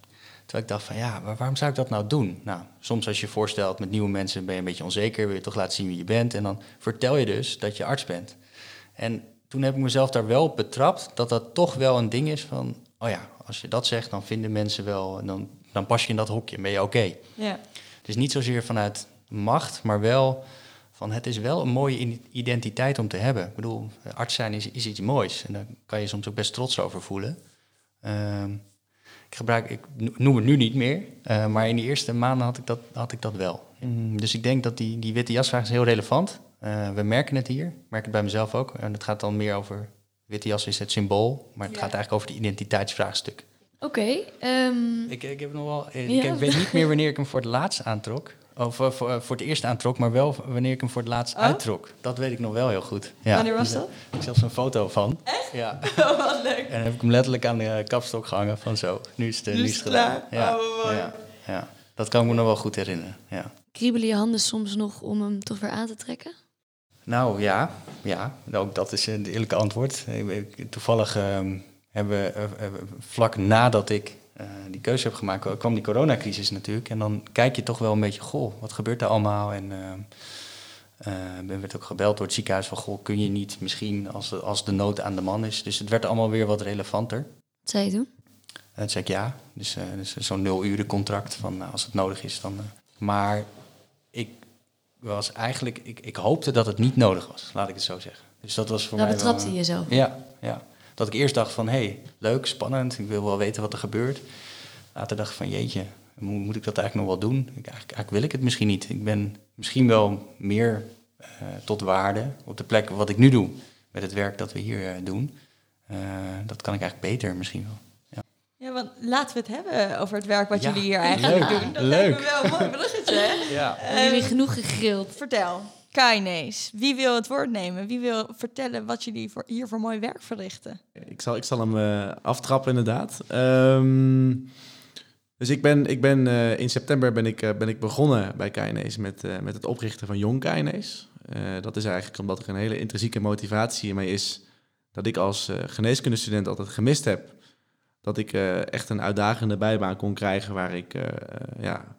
Terwijl ik dacht van ja, maar waarom zou ik dat nou doen? Nou, soms als je voorstelt met nieuwe mensen ben je een beetje onzeker, wil je toch laten zien wie je bent. En dan vertel je dus dat je arts bent. En toen heb ik mezelf daar wel op betrapt dat dat toch wel een ding is van, oh ja, als je dat zegt, dan vinden mensen wel, en dan, dan pas je in dat hokje en ben je oké. Ja. Dus niet zozeer vanuit macht, maar wel van het is wel een mooie identiteit om te hebben. Ik bedoel, arts zijn is, is iets moois en daar kan je soms ook best trots over voelen. Ehm, ik gebruik, ik no- noem het nu niet meer, eh, maar in die eerste maanden had ik dat, had ik dat wel. Mm, dus ik denk dat die, die witte jasvraag is heel relevant. Eh, we merken het hier, ik merk het bij mezelf ook. En het gaat dan meer over, witte jas is het symbool, maar het Ja. gaat eigenlijk over het identiteitsvraagstuk. Oké, ehm, Ik, ik heb nog wel. Ik, Ja. ik weet niet meer wanneer ik hem voor het laatst aantrok. Of eh, voor, voor het eerst aantrok, maar wel wanneer ik hem voor het laatst Oh? uittrok. Dat weet ik nog wel heel goed. Ja. Wanneer was dat? eh, Ik heb zelfs een foto van. Echt? Ja. Oh, wat leuk. En dan heb ik hem letterlijk aan de kapstok gehangen van zo. Nu is het, eh, Nu is het gedaan. Ja. Oh, mooi. ja. ja. Dat kan ik me nog wel goed herinneren. Ja. kriebelen je handen soms nog om hem toch weer aan te trekken? Nou ja, ja, ook dat is het eerlijke antwoord. Toevallig ehm, hebben we eh, eh, vlak nadat ik eh, die keuze heb gemaakt, kwam die coronacrisis natuurlijk. En dan kijk je toch wel een beetje, goh, wat gebeurt er allemaal? En ehm eh, ben werd ook gebeld door het ziekenhuis van, goh, kun je niet misschien als de, als de nood aan de man is. Dus het werd allemaal weer wat relevanter. Wat zei je toen? En toen zei ik ja, dus, eh, dus zo'n nul uren contract van als het nodig is dan. eh. Maar ik was eigenlijk, ik, ik hoopte dat het niet nodig was, laat ik het zo zeggen. Dus dat was voor Daar mij wel, betrapte eh, je jezelf. Ja, ja. Dat ik eerst dacht van, hé, hey, leuk, spannend, ik wil wel weten wat er gebeurt. Later dacht ik van, jeetje, moet, moet ik dat eigenlijk nog wel doen? Ik, eigenlijk, eigenlijk wil ik het misschien niet. Ik ben misschien wel meer eh, tot waarde op de plek wat ik nu doe. Met het werk dat we hier eh, doen. Eh, dat kan ik eigenlijk beter misschien wel. Ja, want laten we het hebben over het werk wat Ja, jullie hier eigenlijk leuk, doen. Dat leuk. lijkt me wel een mooi bruggetje, hè? Ja. Hebben jullie genoeg gegrild? Vertel, Kainees, wie wil het woord nemen? Wie wil vertellen wat jullie voor, hier voor mooi werk verrichten? Ik zal, ik zal hem eh, aftrappen, inderdaad. Ehm, dus ik ben, ik ben eh, in september ben ik, eh, ben ik begonnen bij Kainees met, met het oprichten van Jong Kainees. Dat is eigenlijk omdat er een hele intrinsieke motivatie in is dat ik als geneeskundestudent altijd gemist heb dat ik echt een uitdagende bijbaan kon krijgen waar ik ja,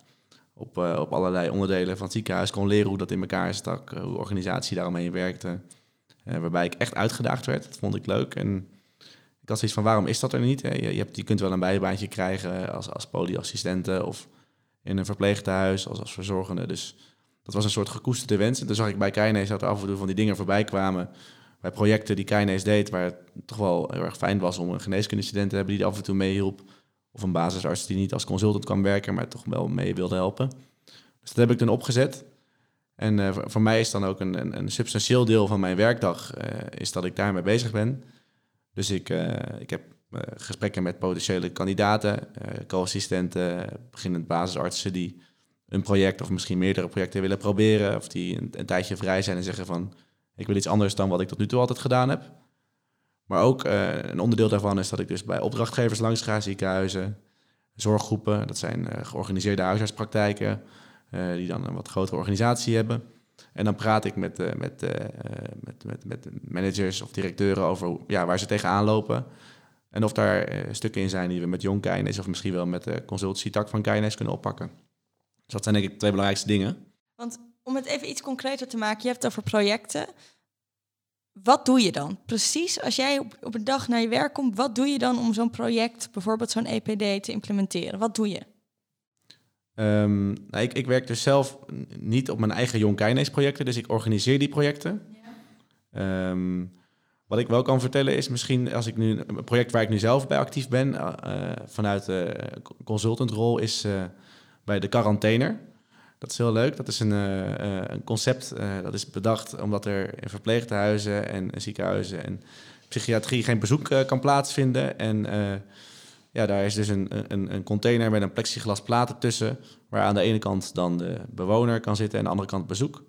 op, eh, op allerlei onderdelen van het ziekenhuis kon leren hoe dat in elkaar stak, eh, hoe de organisatie daaromheen werkte. Eh, waarbij ik echt uitgedaagd werd. Dat vond ik leuk. En ik had zoiets van, waarom is dat er niet? Je, hebt, je kunt wel een bijbaantje krijgen als, als polyassistente of in een verpleeghuis als, als verzorgende. Dus dat was een soort gekoesterde wens. En toen zag ik bij Keinees dat er af en toe van die dingen voorbij kwamen bij projecten die Kainees deed, waar het toch wel heel erg fijn was om een geneeskundestudent te hebben die er af en toe mee hielp. Of een basisarts die niet als consultant kwam werken, maar toch wel mee wilde helpen. Dus dat heb ik dan opgezet. En uh, voor, mij is dan ook een, een, een, substantieel deel van mijn werkdag uh, is dat ik daarmee bezig ben. Dus ik, uh, ik heb gesprekken met potentiële kandidaten, co-assistenten, beginnend basisartsen die een project of misschien meerdere projecten willen proberen. Of die een, een, tijdje vrij zijn en zeggen van ik wil iets anders dan wat ik tot nu toe altijd gedaan heb. Maar ook een onderdeel daarvan is dat ik dus bij opdrachtgevers langs ga, ziekenhuizen, zorggroepen. Dat zijn georganiseerde huisartspraktijken uh, die dan een wat grotere organisatie hebben. En dan praat ik met, met, met, met, met managers of directeuren over ja, waar ze tegenaan lopen. En of daar stukken in zijn die we met Jong Keines of misschien wel met de consultancy-tak van Keines kunnen oppakken. Dus dat zijn denk ik twee belangrijkste dingen. Want om het even iets concreter te maken, je hebt het over projecten. Wat doe je dan? Precies als jij op, op een dag naar je werk komt, wat doe je dan om zo'n project, bijvoorbeeld zo'n EPD, te implementeren? Wat doe je? Um, nou, ik, ik, werk dus zelf niet op mijn eigen Kinase projecten, dus ik organiseer die projecten. Ja. Um, wat ik wel kan vertellen is misschien als ik nu een project waar ik nu zelf bij actief ben, uh, vanuit de consultantrol, is uh, bij de quarantainer. Dat is heel leuk. Dat is een, een concept dat is bedacht omdat er in verpleeghuizen en ziekenhuizen en psychiatrie geen bezoek kan plaatsvinden. En ja, daar is dus een, een, een container met een plexiglas platen tussen, waar aan de ene kant dan de bewoner kan zitten en aan de andere kant bezoek.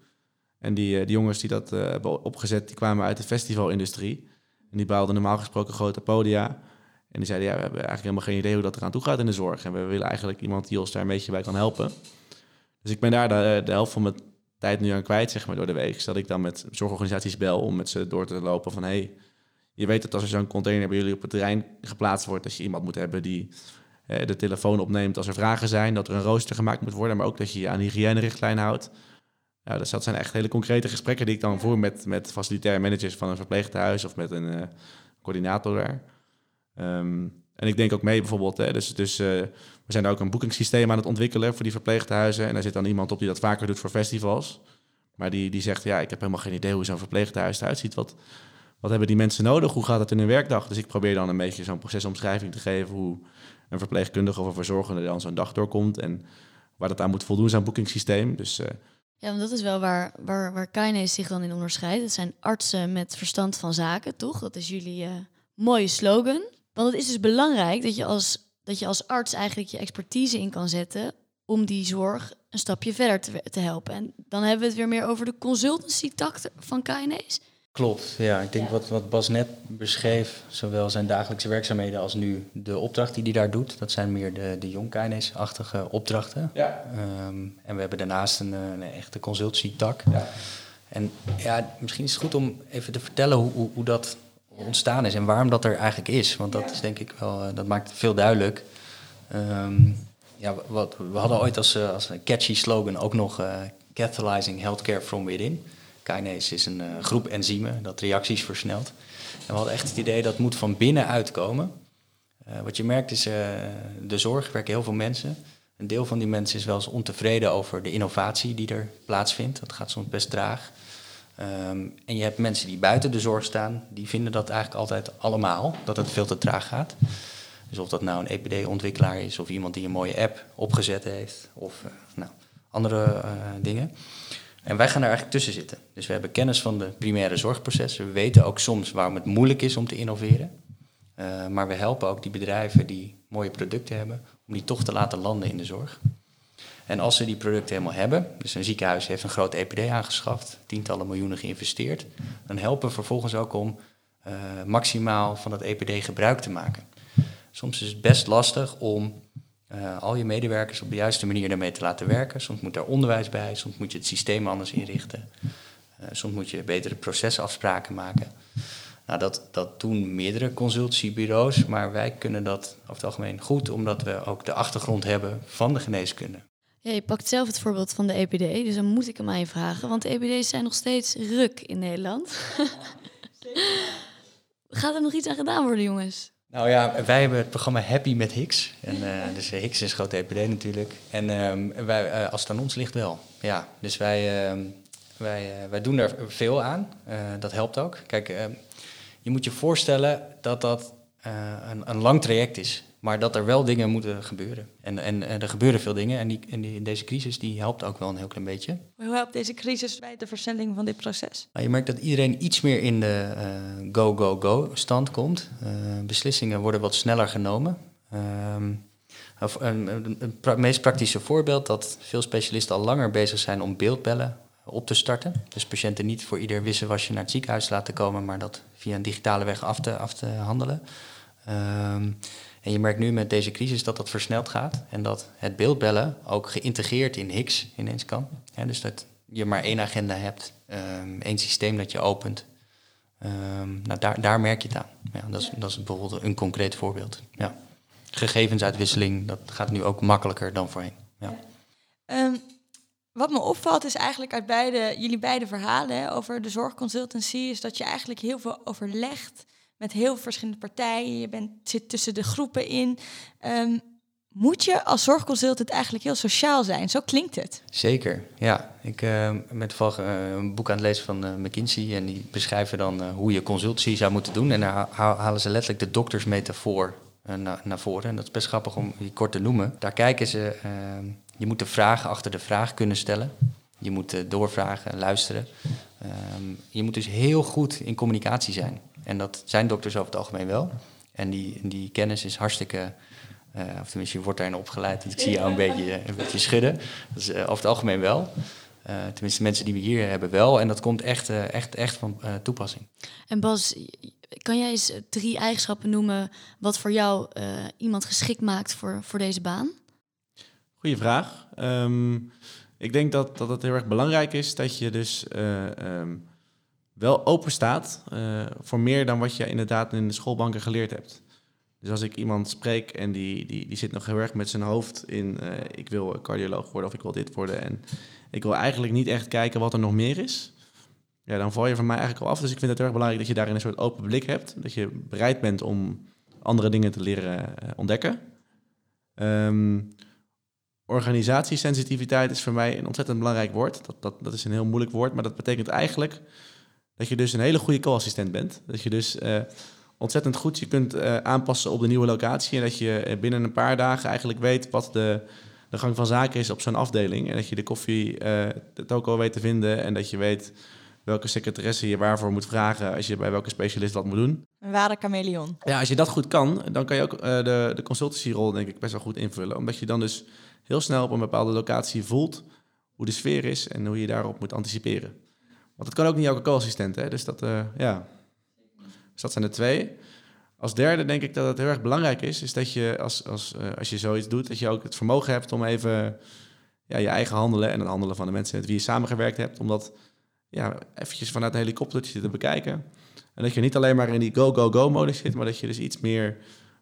En die, eh, die jongens die dat hebben opgezet, die kwamen uit de festivalindustrie. En die bouwden normaal gesproken grote podia. En die zeiden, ja, we hebben eigenlijk helemaal geen idee hoe dat eraan toe gaat in de zorg. En we willen eigenlijk iemand die ons daar een beetje bij kan helpen. Dus ik ben daar de, de helft van mijn tijd nu aan kwijt, zeg maar, door de week. Dat ik dan met zorgorganisaties bel om met ze door te lopen van... hey, je weet dat als er zo'n container bij jullie op het terrein geplaatst wordt, dat je iemand moet hebben die eh, de telefoon opneemt als er vragen zijn, dat er een rooster gemaakt moet worden, maar ook dat je je aan hygiënerichtlijn houdt. Ja, dus dat zijn echt hele concrete gesprekken die ik dan voer met, met facilitair managers van een verpleeghuis of met een uh, coördinator daar. Um, en ik denk ook mee bijvoorbeeld, hè, dus, dus uh, we zijn ook een boekingssysteem aan het ontwikkelen voor die verpleeghuizen. En daar zit dan iemand op die dat vaker doet voor festivals. Maar die, die zegt, ja, ik heb helemaal geen idee hoe zo'n verpleeghuis eruit ziet. Wat, wat hebben die mensen nodig? Hoe gaat het in hun werkdag? Dus ik probeer dan een beetje zo'n procesomschrijving te geven hoe een verpleegkundige of een verzorgende dan zo'n dag doorkomt en waar dat aan moet voldoen, zo'n boekingssysteem. Dus, uh... ja, want dat is wel waar, waar, waar zich dan in onderscheidt. Het zijn artsen met verstand van zaken, toch? Dat is jullie uh, mooie slogan. Want het is dus belangrijk dat je, als, dat je als arts eigenlijk je expertise in kan zetten om die zorg een stapje verder te, te helpen. En dan hebben we het weer meer over de consultancy-tak van Kainees. Klopt, ja. Ik denk Wat, wat Bas net beschreef, zowel zijn dagelijkse werkzaamheden als nu de opdracht die hij daar doet, dat zijn meer de, de Jonkaines-achtige opdrachten. Ja. Um, en we hebben daarnaast een, een echte consultancy-tak. Ja. En ja, misschien is het goed om even te vertellen hoe, hoe, hoe dat ontstaan is en waarom dat er eigenlijk is. Want dat is denk ik wel, eh, dat maakt het veel duidelijk. Um, ja, wat, we hadden ooit als, eh, als een catchy slogan ook nog uh, Catalyzing Healthcare from Within. Kinase is een uh, groep enzymen dat reacties versnelt. En we hadden echt het idee dat moet van binnenuit komen. Uh, wat je merkt is, de zorg werken heel veel mensen. Een deel van die mensen is wel eens ontevreden over de innovatie die er plaatsvindt. Dat gaat soms best traag. Um, en je hebt mensen die buiten de zorg staan, die vinden dat eigenlijk altijd allemaal, dat het veel te traag gaat. Dus of dat nou een EPD-ontwikkelaar is of iemand die een mooie app opgezet heeft of nou, andere dingen. En wij gaan daar eigenlijk tussen zitten. Dus we hebben kennis van de primaire zorgprocessen. We weten ook soms waarom het moeilijk is om te innoveren. Uh, maar we helpen ook die bedrijven die mooie producten hebben, om die toch te laten landen in de zorg. En als ze die producten helemaal hebben, dus een ziekenhuis heeft een groot EPD aangeschaft, tientallen miljoenen geïnvesteerd, dan helpen we vervolgens ook om uh, maximaal van dat EPD gebruik te maken. Soms is het best lastig om uh, al je medewerkers op de juiste manier daarmee te laten werken. Soms moet daar onderwijs bij, soms moet je het systeem anders inrichten. Uh, soms moet je betere procesafspraken maken. Nou, dat, dat doen meerdere consultancybureaus, maar wij kunnen dat over het algemeen goed, omdat we ook de achtergrond hebben van de geneeskunde. Ja, je pakt zelf het voorbeeld van de EPD, dus dan moet ik hem aan je vragen, want de EPD's zijn nog steeds ruk in Nederland. Gaat er nog iets aan gedaan worden, jongens? Nou ja, wij hebben het programma Happy met Hicks. En, uh, dus eh, Hicks is groot EPD natuurlijk. En uh, wij, uh, als het aan ons ligt wel. Ja, dus wij, ehm, Wij, uh, wij doen daar veel aan. Uh, dat helpt ook. Kijk, uh, je moet je voorstellen dat dat een, een lang traject is. Maar dat er wel dingen moeten gebeuren. En, en, en er gebeuren veel dingen. En, die, en die, deze crisis die helpt ook wel een heel klein beetje. Hoe helpt deze crisis bij de versnelling van dit proces? Nou, je merkt dat iedereen iets meer in de go, go, go stand komt. beslissingen worden wat sneller genomen. Een, een, een, meest praktische voorbeeld dat veel specialisten al langer bezig zijn om beeldbellen op te starten. Dus patiënten niet voor ieder wisselwasje naar het ziekenhuis laten komen, maar dat via een digitale weg af te, af te handelen. Um, en je merkt nu met deze crisis dat dat versneld gaat en dat het beeldbellen ook geïntegreerd in HIX ineens kan. Ja, dus dat je maar één agenda hebt, um, één systeem dat je opent. Um, nou, daar, daar merk je het aan. Ja, dat, is, dat is bijvoorbeeld een concreet voorbeeld. Ja. Gegevensuitwisseling, dat gaat nu ook makkelijker dan voorheen. Ja. Um, wat me opvalt is eigenlijk uit beide, jullie beide verhalen hè, over de zorgconsultancy, is dat je eigenlijk heel veel overlegt met heel verschillende partijen. Je bent, zit tussen de groepen in. Um, moet je als zorgconsultant eigenlijk heel sociaal zijn? Zo klinkt het. Zeker, ja. Ik uh, ben toevallig uh, een boek aan het lezen van uh, McKinsey en die beschrijven dan hoe je consultancy zou moeten doen. En daar halen ze letterlijk de doktersmetafoor naar, naar voren. En dat is best grappig om die kort te noemen. Daar kijken ze ehm, je moet de vragen achter de vraag kunnen stellen. Je moet doorvragen, luisteren. Je moet dus heel goed in communicatie zijn. En dat zijn dokters over het algemeen wel. En die, die kennis is hartstikke... Uh, of tenminste, je wordt daarin opgeleid. Ik zie jou een beetje, een beetje schudden. Dat is uh, over het algemeen wel. Uh, tenminste, mensen die we hier hebben wel. En dat komt echt, echt, echt van toepassing. En Bas, kan jij eens drie eigenschappen noemen... wat voor jou iemand geschikt maakt voor, voor deze baan? Goeie vraag. Um, ik denk dat, dat het heel erg belangrijk is dat je dus uh, um, wel open staat uh, voor meer dan wat je inderdaad in de schoolbanken geleerd hebt. Dus als ik iemand spreek en die, die, die zit nog heel erg met zijn hoofd in uh, ik wil cardioloog worden of ik wil dit worden en ik wil eigenlijk niet echt kijken wat er nog meer is, ja, dan val je van mij eigenlijk al af. Dus ik vind het erg belangrijk dat je daarin een soort open blik hebt, dat je bereid bent om andere dingen te leren ontdekken. Um, organisatiesensitiviteit is voor mij een ontzettend belangrijk woord. Dat, dat, dat is een heel moeilijk woord, maar dat betekent eigenlijk dat je dus een hele goede co-assistent bent. Dat je dus uh, ontzettend goed je kunt uh, aanpassen op de nieuwe locatie en dat je eh, binnen een paar dagen eigenlijk weet wat de, de gang van zaken is op zo'n afdeling. En dat je de koffie, uh, de toko weet te vinden en dat je weet welke secretaresse je waarvoor moet vragen als je bij welke specialist wat moet doen. Een ware chameleon. Ja, als je dat goed kan, dan kan je ook de, de consultancyrol denk ik best wel goed invullen. Omdat je dan dus heel snel op een bepaalde locatie voelt hoe de sfeer is en hoe je daarop moet anticiperen. Want dat kan ook niet elke co-assistent, hè? Dus dat, uh, ja. Dus dat zijn de twee. Als derde denk ik dat het heel erg belangrijk is, is dat je als, als, uh, als je zoiets doet, dat je ook het vermogen hebt om even ja, je eigen handelen en het handelen van de mensen met wie je samengewerkt hebt, om dat ja, eventjes vanuit een helikoptertje te bekijken. En dat je niet alleen maar in die go-go-go-modus zit, maar dat je dus iets meer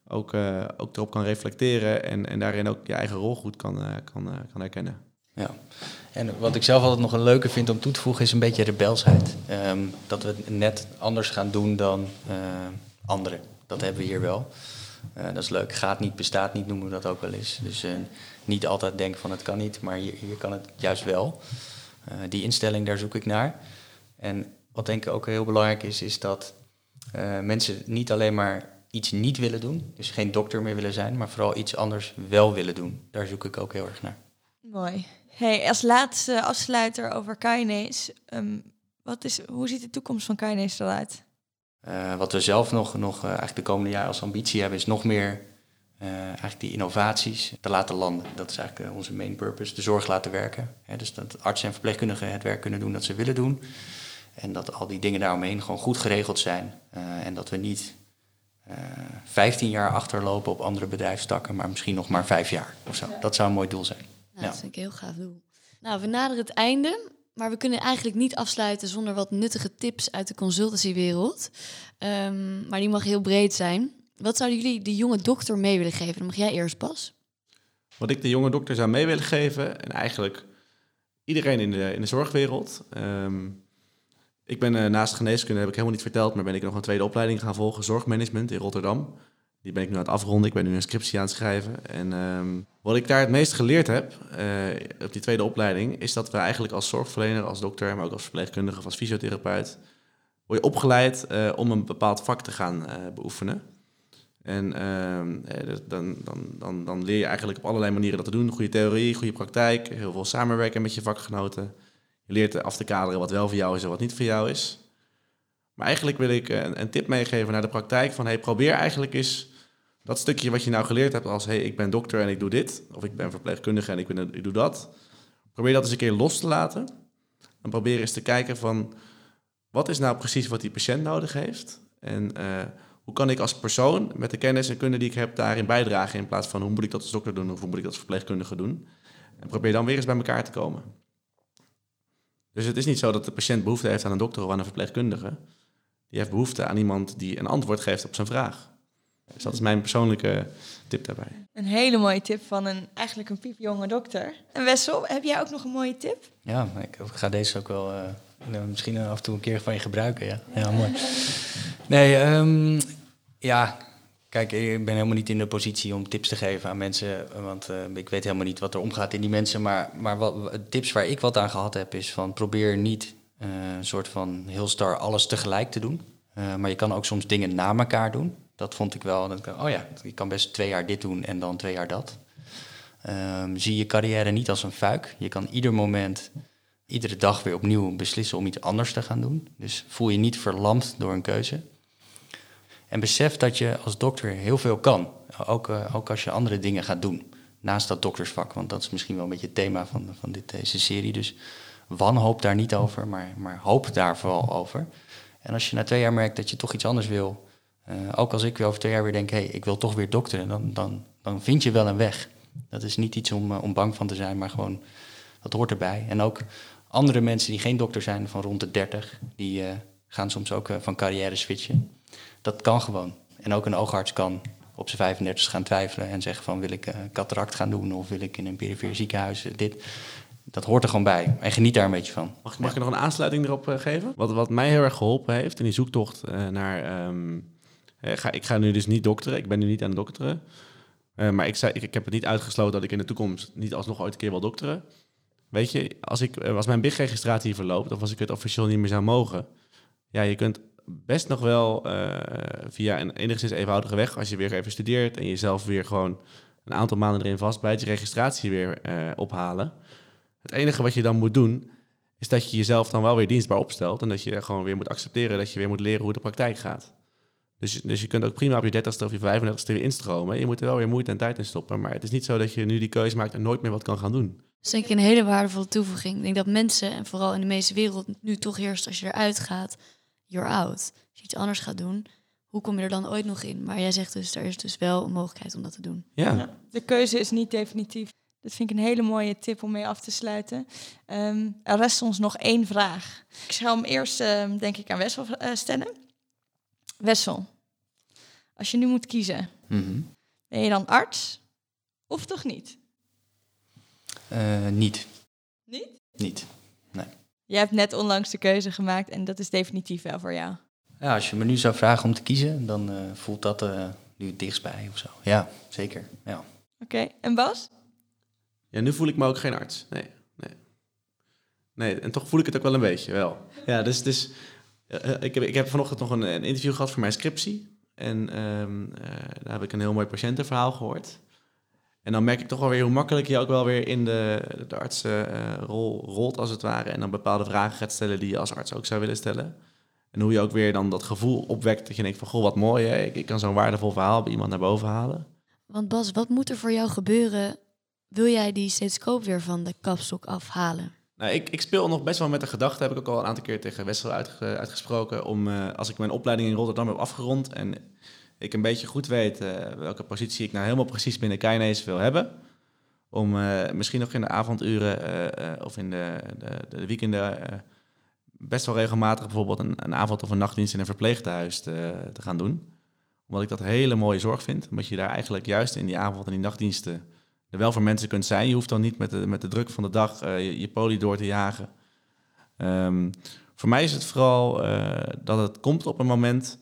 ook, uh, ook erop kan reflecteren en, en daarin ook je eigen rol goed kan, kan, kan herkennen. Ja, en wat ik zelf altijd nog een leuke vind om toe te voegen is een beetje rebelsheid. Um, dat we het net anders gaan doen dan anderen. Dat hebben we hier wel. dat is leuk. Gaat niet, bestaat niet, noemen we dat ook wel eens. Dus niet altijd denken van het kan niet, maar hier, hier kan het juist wel. die instelling, daar zoek ik naar. En wat denk ik ook heel belangrijk is, is dat mensen niet alleen maar iets niet willen doen. Dus geen dokter meer willen zijn, maar vooral iets anders wel willen doen. Daar zoek ik ook heel erg naar. Mooi. Hey, als laatste afsluiter over Kinase. Um, wat is, hoe ziet de toekomst van Kinase eruit? Uh, wat we zelf nog, nog uh, eigenlijk de komende jaren als ambitie hebben, is nog meer uh, eigenlijk die innovaties te laten landen. Dat is eigenlijk onze main purpose, de zorg laten werken. Hè, dus dat artsen en verpleegkundigen het werk kunnen doen dat ze willen doen. En dat al die dingen daaromheen gewoon goed geregeld zijn. en dat we niet uh, eh, 15 jaar achterlopen op andere bedrijfstakken, maar misschien nog maar vijf jaar of zo. Dat zou een mooi doel zijn. Nou, ja. Dat vind ik een heel gaaf doel. Nou, we naderen het einde, maar we kunnen eigenlijk niet afsluiten zonder wat nuttige tips uit de consultancywereld. Um, maar die mag heel breed zijn. Wat zouden jullie de jonge dokter mee willen geven? Dan mag jij eerst pas. Wat ik de jonge dokter zou mee willen geven, en eigenlijk iedereen in de, in de zorgwereld. Um, ik ben uh, naast geneeskunde, heb ik helemaal niet verteld, maar ben ik nog een tweede opleiding gaan volgen, zorgmanagement in Rotterdam. Die ben ik nu aan het afronden. Ik ben nu een scriptie aan het schrijven. En ehm, wat ik daar het meest geleerd heb eh, op die tweede opleiding, is dat we eigenlijk als zorgverlener, als dokter, maar ook als verpleegkundige of als fysiotherapeut, word je opgeleid eh, om een bepaald vak te gaan eh, beoefenen. En ehm, dan, dan, dan, dan leer je eigenlijk op allerlei manieren dat te doen. Goede theorie, goede praktijk, heel veel samenwerken met je vakgenoten. Je leert af te kaderen wat wel voor jou is en wat niet voor jou is. Maar eigenlijk wil ik een, een tip meegeven naar de praktijk van hey, probeer eigenlijk eens dat stukje wat je nou geleerd hebt als hey, ik ben dokter en ik doe dit, of ik ben verpleegkundige en ik, ik doe dat. Probeer dat eens een keer los te laten. En probeer eens te kijken van wat is nou precies wat die patiënt nodig heeft. En eh, hoe kan ik als persoon met de kennis en kunde die ik heb daarin bijdragen in plaats van hoe moet ik dat als dokter doen of hoe moet ik dat als verpleegkundige doen. En probeer dan weer eens bij elkaar te komen. Dus het is niet zo dat de patiënt behoefte heeft aan een dokter of aan een verpleegkundige. Die heeft behoefte aan iemand die een antwoord geeft op zijn vraag. Dus dat is mijn persoonlijke tip daarbij. Een hele mooie tip van een eigenlijk een piepjonge dokter. En Wessel, heb jij ook nog een mooie tip? Ja, ik ga deze ook wel uh, misschien af en toe een keer van je gebruiken. Ja, ja mooi. Nee, um, ja, kijk, ik ben helemaal niet in de positie om tips te geven aan mensen. Want uh, ik weet helemaal niet wat er omgaat in die mensen. Maar, maar wat, tips waar ik wat aan gehad heb, is van probeer niet uh, een soort van heel star alles tegelijk te doen. maar je kan ook soms dingen na elkaar doen. Dat vond ik wel. Oh ja, je kan best twee jaar dit doen en dan twee jaar dat. Um, zie je carrière niet als een fuik. Je kan ieder moment, iedere dag weer opnieuw beslissen om iets anders te gaan doen. Dus voel je niet verlamd door een keuze. En besef dat je als dokter heel veel kan. Ook, uh, ook als je andere dingen gaat doen. Naast dat doktersvak. Want dat is misschien wel een beetje het thema van, van dit, deze serie. Dus wanhoop daar niet over, maar, maar hoop daar vooral over. En als je na twee jaar merkt dat je toch iets anders wil ook als ik weer over twee jaar weer denk, hé, hey, ik wil toch weer dokteren, dan, dan, dan vind je wel een weg. Dat is niet iets om, uh, om bang van te zijn, maar gewoon, dat hoort erbij. En ook andere mensen die geen dokter zijn, van rond de 30, die uh, gaan soms ook van carrière switchen. Dat kan gewoon. En ook een oogarts kan op zijn 35 gaan twijfelen en zeggen van wil ik cataract gaan doen of wil ik in een perifere ziekenhuis dit. Dat hoort er gewoon bij. En geniet daar een beetje van. Mag, mag ik nog een aansluiting erop geven? Wat, wat mij heel erg geholpen heeft in die zoektocht naar um, uh, ga, ik ga nu dus niet dokteren. Ik ben nu niet aan het dokteren. Uh, maar ik, zei, ik, ik, heb het niet uitgesloten dat ik in de toekomst niet alsnog ooit een keer wil dokteren. Weet je, als, ik, eh, als mijn BIG-registratie verloopt of als ik het officieel niet meer zou mogen. Ja, je kunt best nog wel via een enigszins eenvoudige weg, als je weer even studeert en jezelf weer gewoon een aantal maanden erin vastbijt, je registratie weer ophalen. Het enige wat je dan moet doen, is dat je jezelf dan wel weer dienstbaar opstelt en dat je gewoon weer moet accepteren dat je weer moet leren hoe de praktijk gaat. Dus, dus je kunt ook prima op je 30ste of je 35ste weer instromen. Je moet er wel weer moeite en tijd in stoppen. Maar het is niet zo dat je nu die keuze maakt en nooit meer wat kan gaan doen. Dat is denk ik een hele waardevolle toevoeging. Ik denk dat mensen, en vooral in de meeste wereld, nu toch heerst als je eruit gaat, you're out. Als je iets anders gaat doen, hoe kom je er dan ooit nog in? Maar jij zegt dus, er is dus wel een mogelijkheid om dat te doen. Ja. ja de keuze is niet definitief. Dat vind ik een hele mooie tip om mee af te sluiten. Um, er rest ons nog één vraag. Ik zal hem eerst, uh, denk ik, aan Wessel uh, stellen. Wessel, als je nu moet kiezen, mm -hmm. ben je dan arts of toch niet? Uh, niet. Niet? Niet, nee. Je hebt net onlangs de keuze gemaakt en dat is definitief wel voor jou. Ja, als je me nu zou vragen om te kiezen, dan uh, voelt dat uh, nu het dichtstbij of zo. Ja, zeker. Ja. Oké, okay. en Bas? Ja, nu voel ik me ook geen arts. Nee, nee. Nee, en toch voel ik het ook wel een beetje, wel. Ja, dus, dus ik, heb, ik heb vanochtend nog een, interview gehad voor mijn scriptie. En um, uh, daar heb ik een heel mooi patiëntenverhaal gehoord. En dan merk ik toch wel weer hoe makkelijk je ook wel weer in de, de artsenrol rolt, als het ware. En dan bepaalde vragen gaat stellen die je als arts ook zou willen stellen. En hoe je ook weer dan dat gevoel opwekt dat je denkt van... goh, wat mooi? Ik, ik kan zo'n waardevol verhaal bij iemand naar boven halen. Want Bas, wat moet er voor jou gebeuren? Wil jij die stethoscoop weer van de kapstok afhalen? Nou, ik, ik, speel nog best wel met de gedachte, heb ik ook al een aantal keer tegen Wessel uitge, uitgesproken, om uh, als ik mijn opleiding in Rotterdam heb afgerond en ik een beetje goed weet uh, welke positie ik nou helemaal precies binnen Keinees wil hebben, om uh, misschien nog in de avonduren of in de, de, de weekenden best wel regelmatig bijvoorbeeld een, een, avond of een nachtdienst in een verpleeghuis te, te gaan doen. Omdat ik dat hele mooie zorg vind, omdat je daar eigenlijk juist in die avond en die nachtdiensten er wel voor mensen kunt zijn. Je hoeft dan niet met de, met de druk van de dag uh, je, poli door te jagen. Um, voor mij is het vooral uh, dat het komt op een moment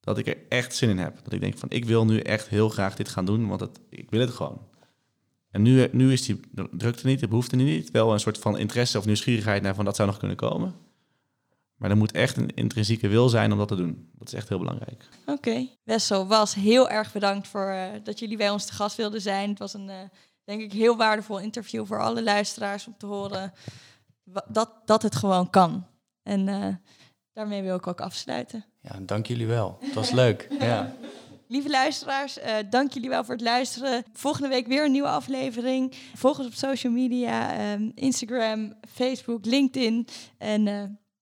dat ik er echt zin in heb. Dat ik denk van, ik wil nu echt heel graag dit gaan doen, want het, ik wil het gewoon. En nu, nu is die drukte niet, de behoefte niet. Wel een soort van interesse of nieuwsgierigheid naar van dat zou nog kunnen komen. Maar er moet echt een intrinsieke wil zijn om dat te doen. Dat is echt heel belangrijk. Oké. Wessel, was heel erg bedankt voor uh, dat jullie bij ons te gast wilden zijn. Het was een, uh, denk ik, heel waardevol interview voor alle luisteraars om te horen dat, dat het gewoon kan. En uh, daarmee wil ik ook afsluiten. Ja, dank jullie wel. Het was leuk. Ja. Lieve luisteraars, uh, dank jullie wel voor het luisteren. Volgende week weer een nieuwe aflevering. Volg ons op social media, um, Instagram, Facebook, LinkedIn. En uh,